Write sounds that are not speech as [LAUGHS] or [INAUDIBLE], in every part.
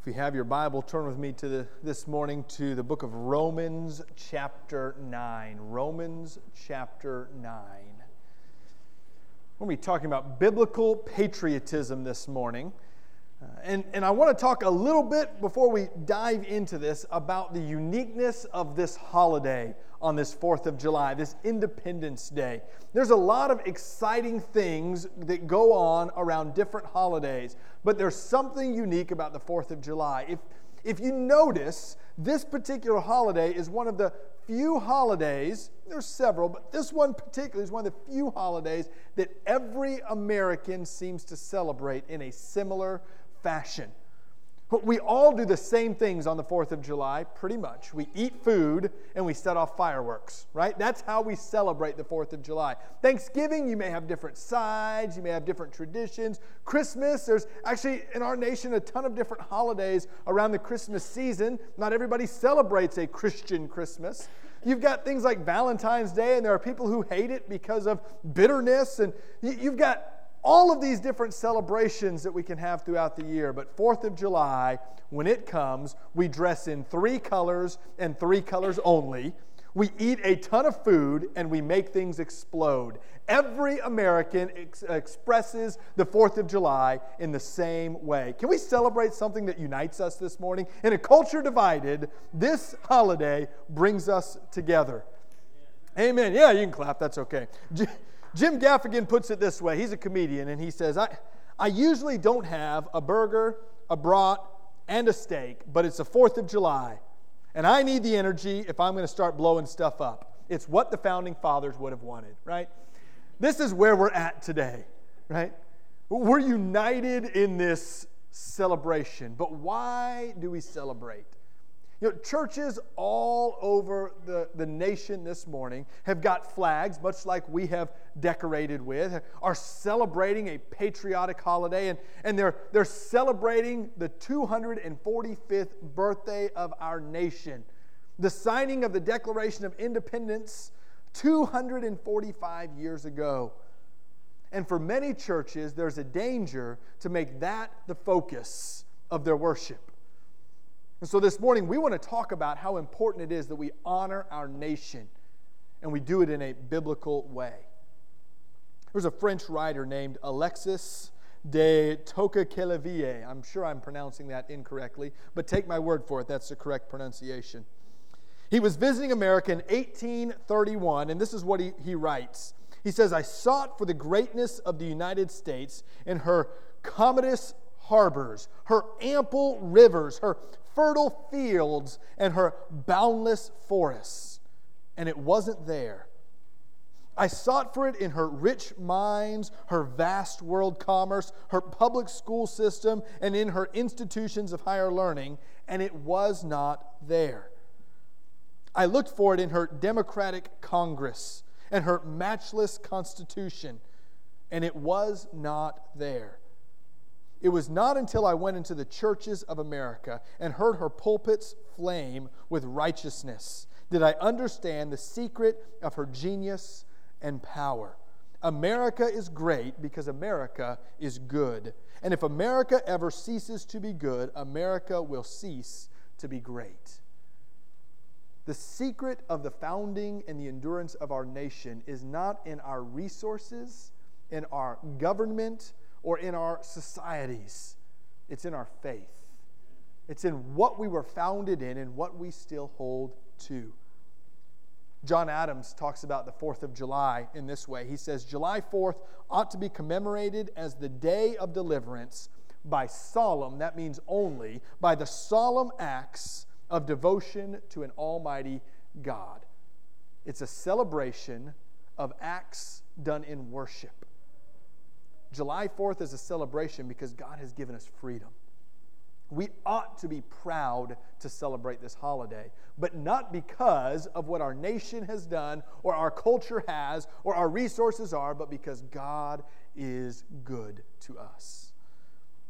If you have your Bible, turn with me to the, this morning to the book of Romans, chapter 9. Romans, chapter 9. We're going to be talking about biblical patriotism this morning. Uh, and, and I want to talk a little bit before we dive into this about the uniqueness of this holiday on this 4th of July, this Independence Day. There's a lot of exciting things that go on around different holidays, but there's something unique about the 4th of July. If, if you notice, this particular holiday is one of the few holidays, there's several, but this one particularly is one of the few holidays that every American seems to celebrate in a similar fashion. But we all do the same things on the 4th of July, pretty much. We eat food and we set off fireworks, right? That's how we celebrate the 4th of July. Thanksgiving, you may have different sides, you may have different traditions. Christmas, there's actually in our nation a ton of different holidays around the Christmas season. Not everybody celebrates a Christian Christmas. You've got things like Valentine's Day, and there are people who hate it because of bitterness, and you've got all of these different celebrations that we can have throughout the year. But 4th of July, when it comes, we dress in three colors and three colors only. We eat a ton of food and we make things explode. Every American ex- expresses the 4th of July in the same way. Can we celebrate something that unites us this morning? In a culture divided, this holiday brings us together. Amen. Yeah, you can clap. That's okay. [LAUGHS] Jim Gaffigan puts it this way he's a comedian, and he says, I, I usually don't have a burger, a brat, and a steak, but it's the 4th of July, and I need the energy if I'm going to start blowing stuff up. It's what the founding fathers would have wanted, right? This is where we're at today, right? We're united in this celebration, but why do we celebrate? You know, churches all over the, the nation this morning have got flags, much like we have decorated with, are celebrating a patriotic holiday, and, and they're, they're celebrating the 245th birthday of our nation. The signing of the Declaration of Independence 245 years ago. And for many churches, there's a danger to make that the focus of their worship. And so this morning, we want to talk about how important it is that we honor our nation and we do it in a biblical way. There's a French writer named Alexis de Tocqueville. I'm sure I'm pronouncing that incorrectly, but take my word for it, that's the correct pronunciation. He was visiting America in 1831, and this is what he, he writes. He says, I sought for the greatness of the United States in her commodious harbors, her ample rivers, her fertile fields and her boundless forests. And it wasn't there. I sought for it in her rich mines, her vast world commerce, her public school system, and in her institutions of higher learning, and it was not there. I looked for it in her democratic Congress and her matchless Constitution, and it was not there. It was not until I went into the churches of America and heard her pulpits flame with righteousness did I understand the secret of her genius and power. America is great because America is good. And if America ever ceases to be good, America will cease to be great. The secret of the founding and the endurance of our nation is not in our resources, in our government, or in our societies. It's in our faith. It's in what we were founded in and what we still hold to. John Adams talks about the 4th of July in this way. He says, July 4th ought to be commemorated as the day of deliverance by solemn, that means only, by the solemn acts of devotion to an almighty God. It's a celebration of acts done in worship. July 4th is a celebration because God has given us freedom. We ought to be proud to celebrate this holiday, but not because of what our nation has done or our culture has or our resources are, but because God is good to us.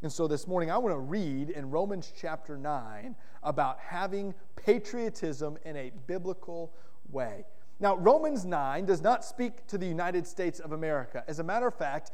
And so this morning, I want to read in Romans chapter 9 about having patriotism in a biblical way. Now, Romans 9 does not speak to the United States of America. As a matter of fact,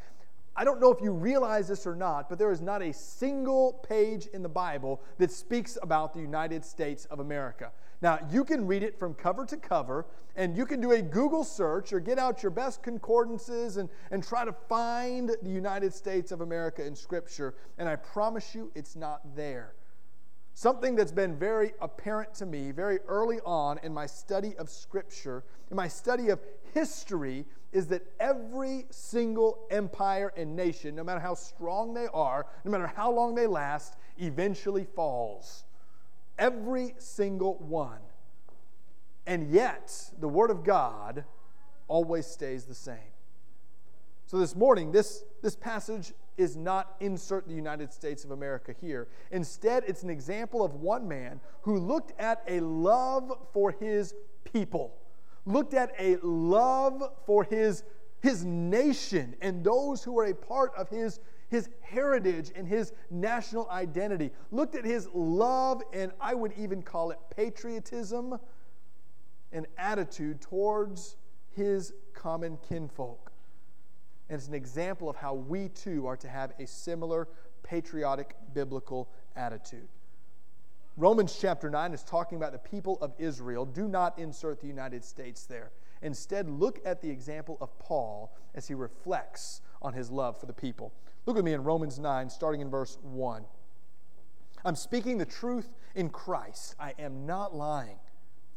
I don't know if you realize this or not, but there is not a single page in the Bible that speaks about the United States of America. Now, you can read it from cover to cover, and you can do a Google search or get out your best concordances and, and try to find the United States of America in Scripture, and I promise you it's not there. Something that's been very apparent to me very early on in my study of Scripture, in my study of history, is that every single empire and nation, no matter how strong they are, no matter how long they last, eventually falls. Every single one. And yet, the Word of God always stays the same. So this morning, this, this passage is not insert the United States of America here. Instead, it's an example of one man who looked at a love for his people, looked at a love for his, his nation and those who were a part of his, his heritage and his national identity, looked at his love, and I would even call it patriotism and attitude towards his common kinfolk. And it's an example of how we too are to have a similar patriotic biblical attitude. Romans chapter 9 is talking about the people of Israel. Do not insert the United States there. Instead, look at the example of Paul as he reflects on his love for the people. Look with me in Romans 9, starting in verse 1. I'm speaking the truth in Christ. I am not lying.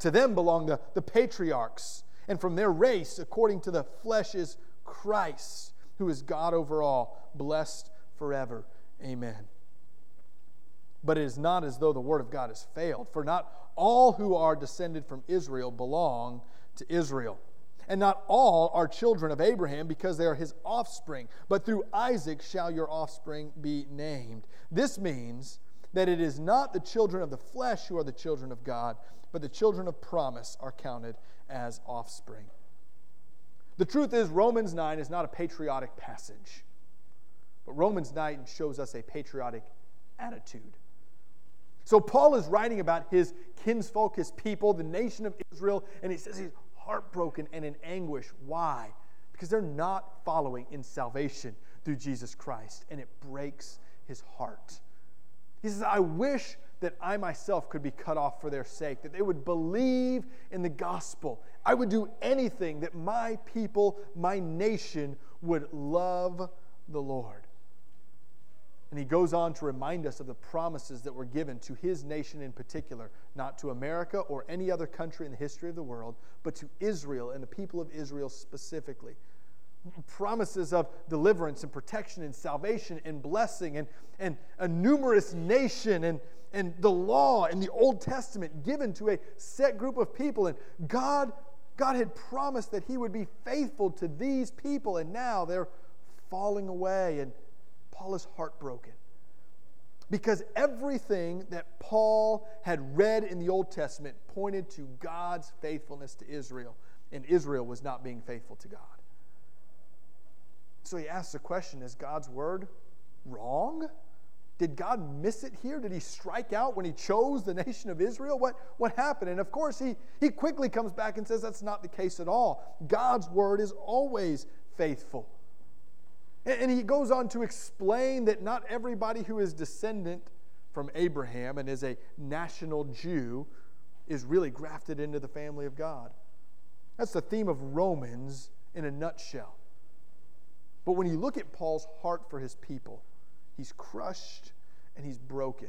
To them belong the, the patriarchs, and from their race, according to the flesh, is Christ, who is God over all, blessed forever. Amen. But it is not as though the word of God has failed, for not all who are descended from Israel belong to Israel. And not all are children of Abraham because they are his offspring, but through Isaac shall your offspring be named. This means that it is not the children of the flesh who are the children of God, but the children of promise are counted as offspring. The truth is, Romans 9 is not a patriotic passage, but Romans 9 shows us a patriotic attitude. So, Paul is writing about his kinsfolk, his people, the nation of Israel, and he says he's heartbroken and in anguish. Why? Because they're not following in salvation through Jesus Christ, and it breaks his heart. He says, I wish that I myself could be cut off for their sake, that they would believe in the gospel. I would do anything that my people, my nation, would love the Lord. And he goes on to remind us of the promises that were given to his nation in particular, not to America or any other country in the history of the world, but to Israel and the people of Israel specifically promises of deliverance and protection and salvation and blessing and, and a numerous nation and, and the law in the Old Testament given to a set group of people. And God, God had promised that He would be faithful to these people, and now they're falling away. And Paul is heartbroken. Because everything that Paul had read in the Old Testament pointed to God's faithfulness to Israel, and Israel was not being faithful to God. So he asks the question Is God's word wrong? Did God miss it here? Did he strike out when he chose the [LAUGHS] nation of Israel? What, what happened? And of course, he, he quickly comes back and says that's not the case at all. God's word is always faithful. And, and he goes on to explain that not everybody who is descendant from Abraham and is a national Jew is really grafted into the family of God. That's the theme of Romans in a nutshell. But when you look at Paul's heart for his people, he's crushed and he's broken.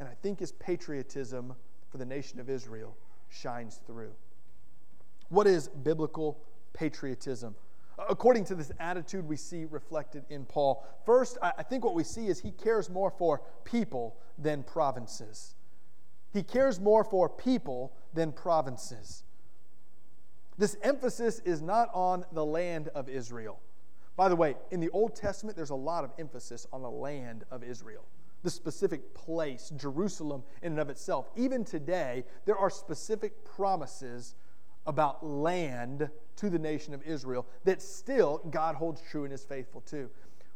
And I think his patriotism for the nation of Israel shines through. What is biblical patriotism? According to this attitude we see reflected in Paul, first, I think what we see is he cares more for people than provinces. He cares more for people than provinces. This emphasis is not on the land of Israel. By the way, in the Old Testament, there's a lot of emphasis on the land of Israel, the specific place, Jerusalem in and of itself. Even today, there are specific promises about land to the nation of Israel that still God holds true and is faithful to.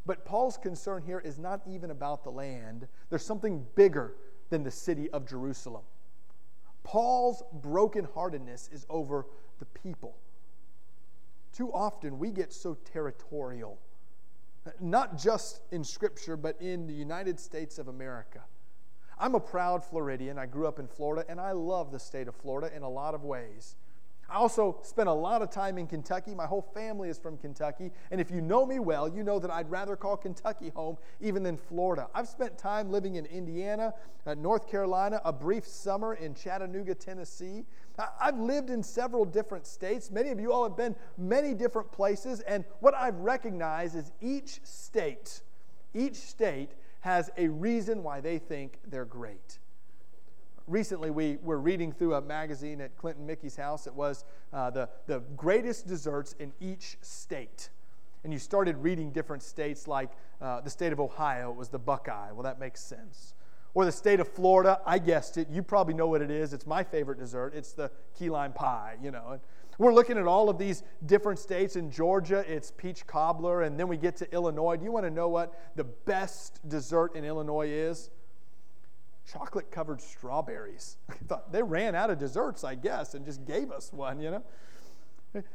But Paul's concern here is not even about the land, there's something bigger than the city of Jerusalem. Paul's brokenheartedness is over the people. Too often we get so territorial, not just in Scripture, but in the United States of America. I'm a proud Floridian. I grew up in Florida, and I love the state of Florida in a lot of ways. I also spent a lot of time in Kentucky. My whole family is from Kentucky. And if you know me well, you know that I'd rather call Kentucky home even than Florida. I've spent time living in Indiana, uh, North Carolina, a brief summer in Chattanooga, Tennessee. I've lived in several different states. Many of you all have been many different places. And what I've recognized is each state, each state has a reason why they think they're great recently we were reading through a magazine at Clinton Mickey's house. It was uh, the, the greatest desserts in each state. And you started reading different states, like uh, the state of Ohio, it was the Buckeye. Well, that makes sense. Or the state of Florida, I guessed it. You probably know what it is. It's my favorite dessert. It's the key lime pie, you know. And we're looking at all of these different states. In Georgia, it's peach cobbler. And then we get to Illinois. Do you want to know what the best dessert in Illinois is? Chocolate covered strawberries. [LAUGHS] I thought they ran out of desserts, I guess, and just gave us one, you know?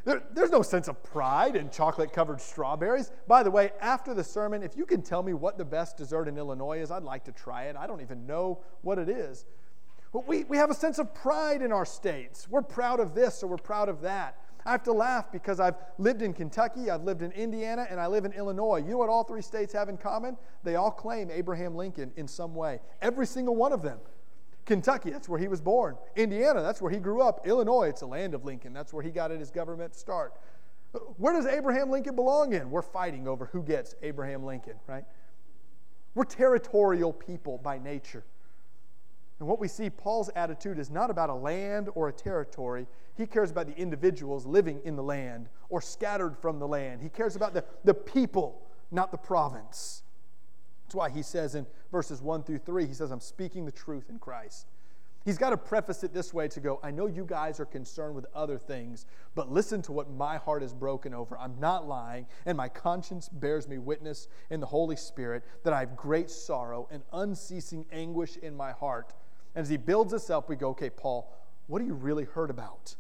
There, there's no sense of pride in chocolate covered strawberries. By the way, after the sermon, if you can tell me what the best dessert in Illinois is, I'd like to try it. I don't even know what it is. But we, we have a sense of pride in our states. We're proud of this or we're proud of that. I have to laugh because I've lived in Kentucky, I've lived in Indiana, and I live in Illinois. You know what all three states have in common? They all claim Abraham Lincoln in some way. Every single one of them. Kentucky, that's where he was born. Indiana, that's where he grew up. Illinois, it's the land of Lincoln. That's where he got his government start. Where does Abraham Lincoln belong in? We're fighting over who gets Abraham Lincoln, right? We're territorial people by nature. And what we see, Paul's attitude is not about a land or a territory. He cares about the individuals living in the land or scattered from the land. He cares about the, the people, not the province. That's why he says in verses 1 through 3, he says, I'm speaking the truth in Christ. He's got to preface it this way to go, I know you guys are concerned with other things, but listen to what my heart is broken over. I'm not lying, and my conscience bears me witness in the Holy Spirit that I have great sorrow and unceasing anguish in my heart. And as he builds us up, we go, okay, Paul, what are you really hurt about?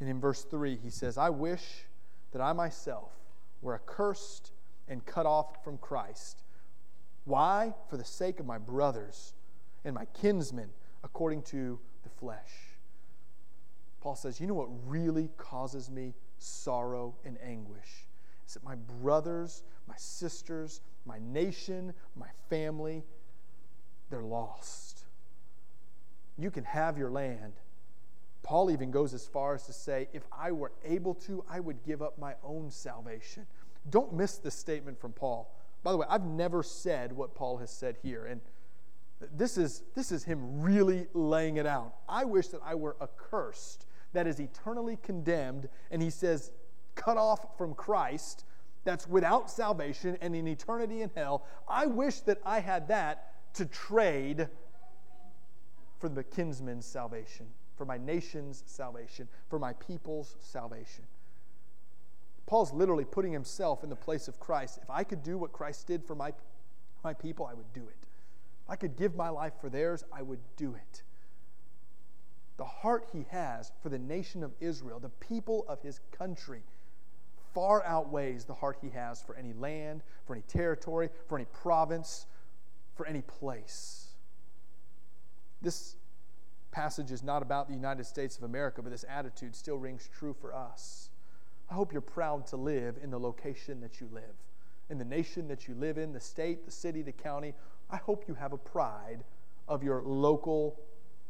And in verse 3, he says, I wish that I myself were accursed and cut off from Christ. Why? For the sake of my brothers and my kinsmen according to the flesh. Paul says, You know what really causes me sorrow and anguish? Is that my brothers, my sisters, my nation, my family, they're lost you can have your land. Paul even goes as far as to say, if I were able to, I would give up my own salvation. Don't miss this statement from Paul. By the way, I've never said what Paul has said here, and this is, this is him really laying it out. I wish that I were accursed, that is eternally condemned, and he says, cut off from Christ, that's without salvation and in eternity in hell. I wish that I had that to trade for the kinsman's salvation, for my nation's salvation, for my people's salvation. Paul's literally putting himself in the place of Christ. If I could do what Christ did for my, my people, I would do it. If I could give my life for theirs, I would do it. The heart he has for the nation of Israel, the people of his country, far outweighs the heart he has for any land, for any territory, for any province, for any place. This passage is not about the United States of America, but this attitude still rings true for us. I hope you're proud to live in the location that you live, in the nation that you live in, the state, the city, the county. I hope you have a pride of your local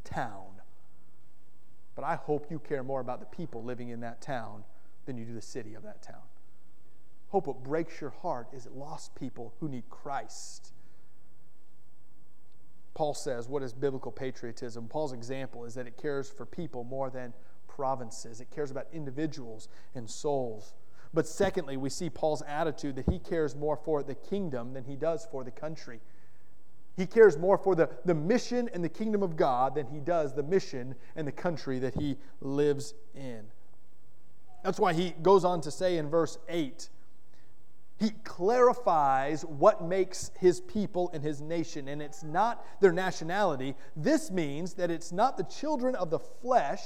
town. But I hope you care more about the people living in that town than you do the city of that town. Hope what breaks your heart is lost people who need Christ Paul says, What is biblical patriotism? Paul's example is that it cares for people more than provinces, it cares about individuals and souls. But secondly, we see Paul's attitude that he cares more for the kingdom than he does for the country. He cares more for the, the mission and the kingdom of God than he does the mission and the country that he lives in. That's why he goes on to say in verse 8, he clarifies what makes his people and his nation, and it's not their nationality. This means that it's not the children of the flesh,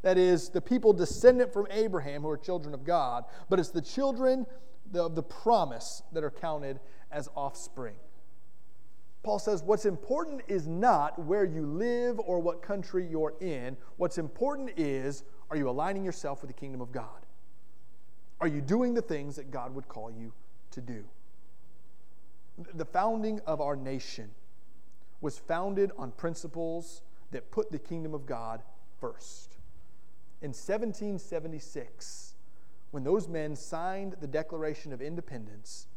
that is, the people descendant from Abraham who are children of God, but it's the children of the promise that are counted as offspring. Paul says what's important is not where you live or what country you're in. What's important is are you aligning yourself with the kingdom of God? Are you doing the things that God would call you to do. The founding of our nation was founded on principles that put the kingdom of God first. In 1776, when those men signed the Declaration of Independence,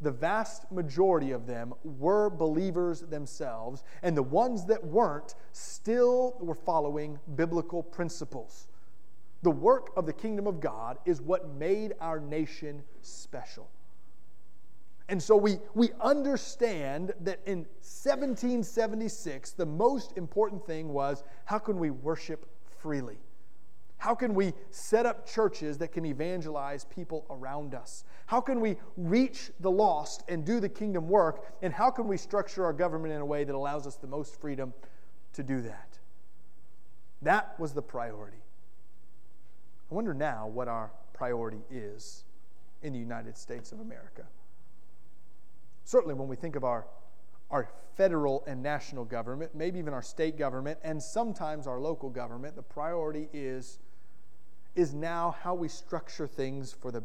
the vast majority of them were believers themselves, and the ones that weren't still were following biblical principles. The work of the kingdom of God is what made our nation special. And so we, we understand that in 1776, the most important thing was how can we worship freely? How can we set up churches that can evangelize people around us? How can we reach the lost and do the kingdom work? And how can we structure our government in a way that allows us the most freedom to do that? That was the priority. I wonder now what our priority is in the United States of America. Certainly, when we think of our, our federal and national government, maybe even our state government, and sometimes our local government, the priority is, is now how we structure things for the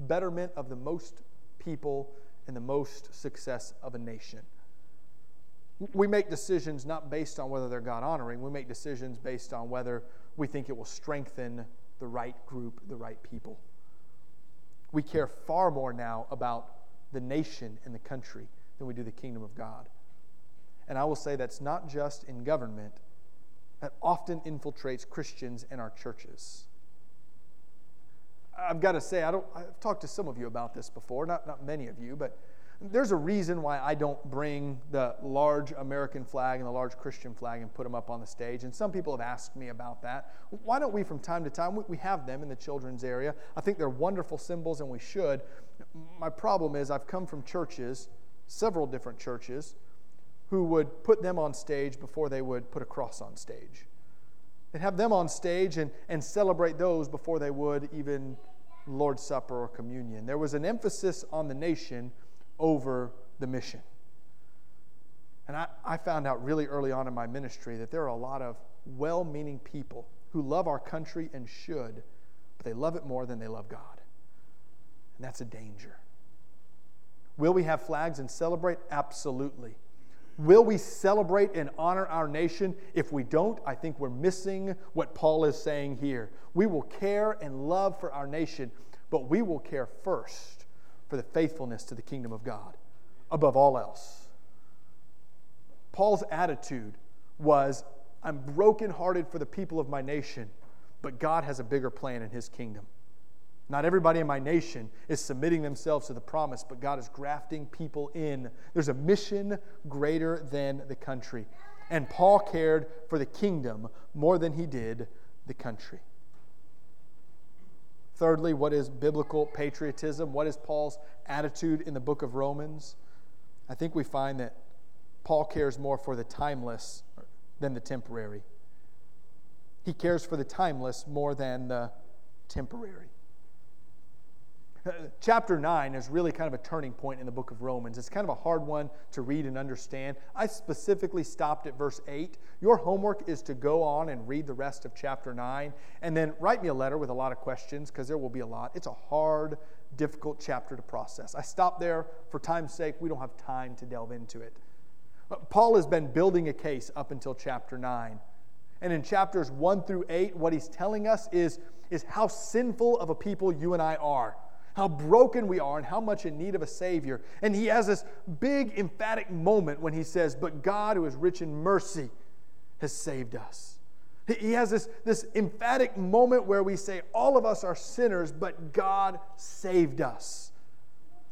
betterment of the most people and the most success of a nation. We make decisions not based on whether they're God honoring, we make decisions based on whether we think it will strengthen the right group, the right people. We care far more now about the nation and the country than we do the kingdom of God. And I will say that's not just in government, that often infiltrates Christians in our churches. I've got to say, I don't, I've talked to some of you about this before, not, not many of you, but there's a reason why I don't bring the large American flag and the large Christian flag and put them up on the stage. And some people have asked me about that. Why don't we, from time to time, we have them in the children's area? I think they're wonderful symbols and we should. My problem is, I've come from churches, several different churches, who would put them on stage before they would put a cross on stage. They'd have them on stage and, and celebrate those before they would even Lord's Supper or communion. There was an emphasis on the nation over the mission. And I, I found out really early on in my ministry that there are a lot of well meaning people who love our country and should, but they love it more than they love God. And that's a danger. Will we have flags and celebrate? Absolutely. Will we celebrate and honor our nation? If we don't, I think we're missing what Paul is saying here. We will care and love for our nation, but we will care first for the faithfulness to the kingdom of God above all else. Paul's attitude was I'm brokenhearted for the people of my nation, but God has a bigger plan in his kingdom. Not everybody in my nation is submitting themselves to the promise, but God is grafting people in. There's a mission greater than the country. And Paul cared for the kingdom more than he did the country. Thirdly, what is biblical patriotism? What is Paul's attitude in the book of Romans? I think we find that Paul cares more for the timeless than the temporary. He cares for the timeless more than the temporary. Chapter 9 is really kind of a turning point in the book of Romans. It's kind of a hard one to read and understand. I specifically stopped at verse 8. Your homework is to go on and read the rest of chapter 9 and then write me a letter with a lot of questions because there will be a lot. It's a hard, difficult chapter to process. I stopped there for time's sake. We don't have time to delve into it. Uh, Paul has been building a case up until chapter 9. And in chapters 1 through 8, what he's telling us is, is how sinful of a people you and I are how broken we are and how much in need of a Savior. And he has this big, emphatic moment when he says, But God, who is rich in mercy, has saved us. He has this, this emphatic moment where we say, All of us are sinners, but God saved us.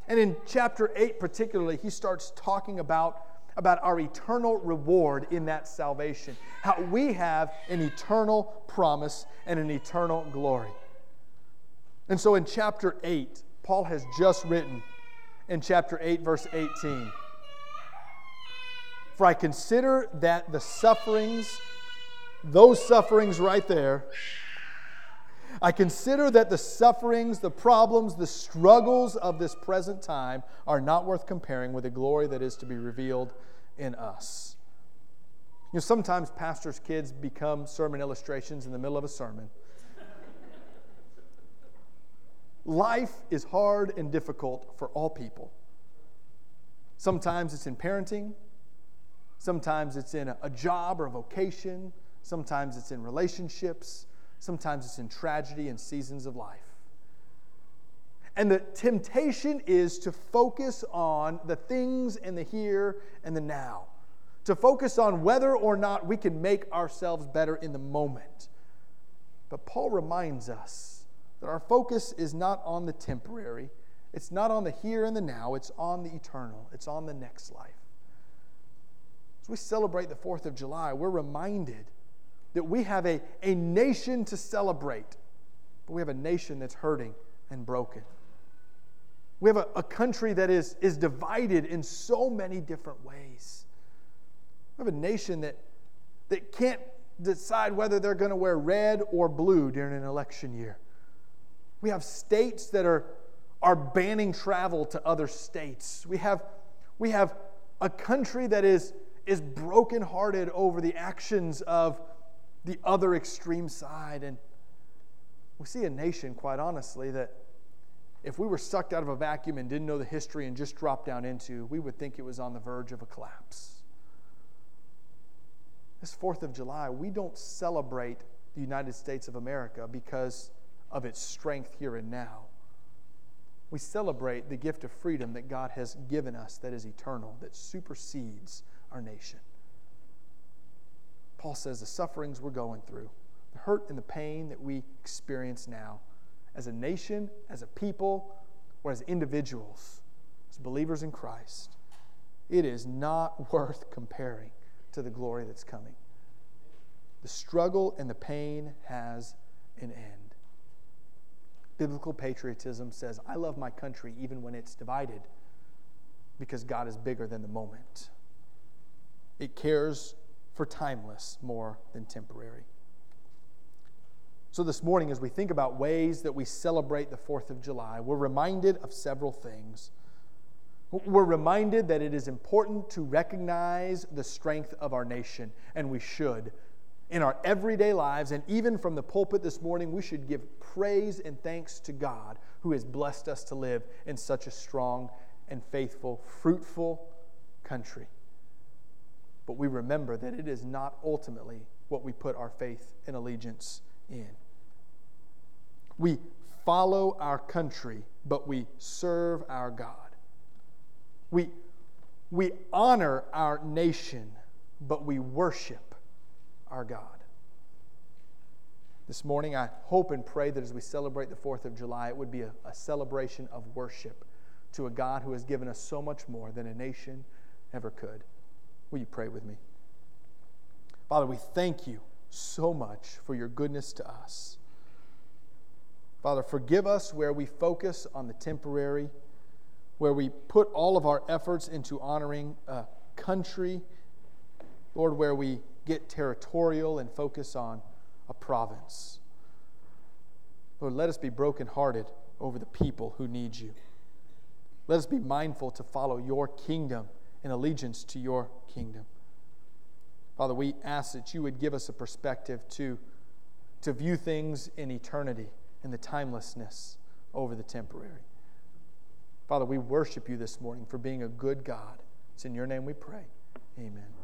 And in chapter 8, particularly, he starts talking about, about our eternal reward in that salvation. How we have an eternal promise and an eternal glory. And so in chapter 8, Paul has just written in chapter 8, verse 18 For I consider that the sufferings, those sufferings right there, I consider that the sufferings, the problems, the struggles of this present time are not worth comparing with the glory that is to be revealed in us. You know, sometimes pastors' kids become sermon illustrations in the middle of a sermon. Life is hard and difficult for all people. Sometimes it's in parenting, sometimes it's in a, job or a vocation, sometimes it's in relationships, sometimes it's in tragedy and seasons of life. And the temptation is to focus on the things in the here and the now, to focus on whether or not we can make ourselves better in the moment. But Paul reminds us that our focus is not on the temporary, it's not on the here and the now, it's on the eternal, it's on the next life. As we celebrate the 4th of July, we're reminded that we have a, a nation to celebrate, but we have a nation that's hurting and broken. We have a, a country that is, is divided in so many different ways. We have a nation that, that can't decide whether they're going to wear red or blue during an election year. We have states that are, are banning travel to other states. We have, we have a country that is, is brokenhearted over the actions of the other extreme side. And we see a nation, quite honestly, that if we were sucked out of a vacuum and didn't know the history and just dropped down into, we would think it was on the verge of a collapse. This 4th of July, we don't celebrate the United States of America because of its strength here and now. We celebrate the gift of freedom that God has given us that is eternal, that supersedes our nation. Paul says the sufferings we're going through, the hurt and the pain that we experience now, as a nation, as a people, or as individuals, as believers in Christ, it is not [LAUGHS] worth comparing to the glory that's coming. The struggle and the pain has an end. Biblical patriotism says, I love my country even when it's divided because God is bigger than the moment. It cares for timeless more than temporary. So, this morning, as we think about ways that we celebrate the 4th of July, we're reminded of several things. We're reminded that it is important to recognize the strength of our nation, and we should in our everyday lives, and even from the pulpit this morning, we should give praise and thanks to God who has blessed us to live in such a strong and faithful, fruitful country. But we remember that it is not ultimately what we put our faith and allegiance in. We follow our country, but we serve our God. We, we honor our nation, but we worship our God. This morning, I hope and pray that as we celebrate the 4th of July, it would be a, a celebration of worship to a God who has given us so much more than a nation ever could. Will you pray with me? Father, we thank you so much for your goodness to us. Father, forgive us where we focus on the temporary, where we put all of our efforts into honoring a country, Lord, where we get territorial and focus on a province. Lord, let us be brokenhearted over the people who need you. Let us be mindful to follow your kingdom in allegiance to your kingdom. Father, we ask that you would give us a perspective to, to view things in eternity and the timelessness over the temporary. Father, we worship you this morning for being a good God. It's in your name we pray. Amen.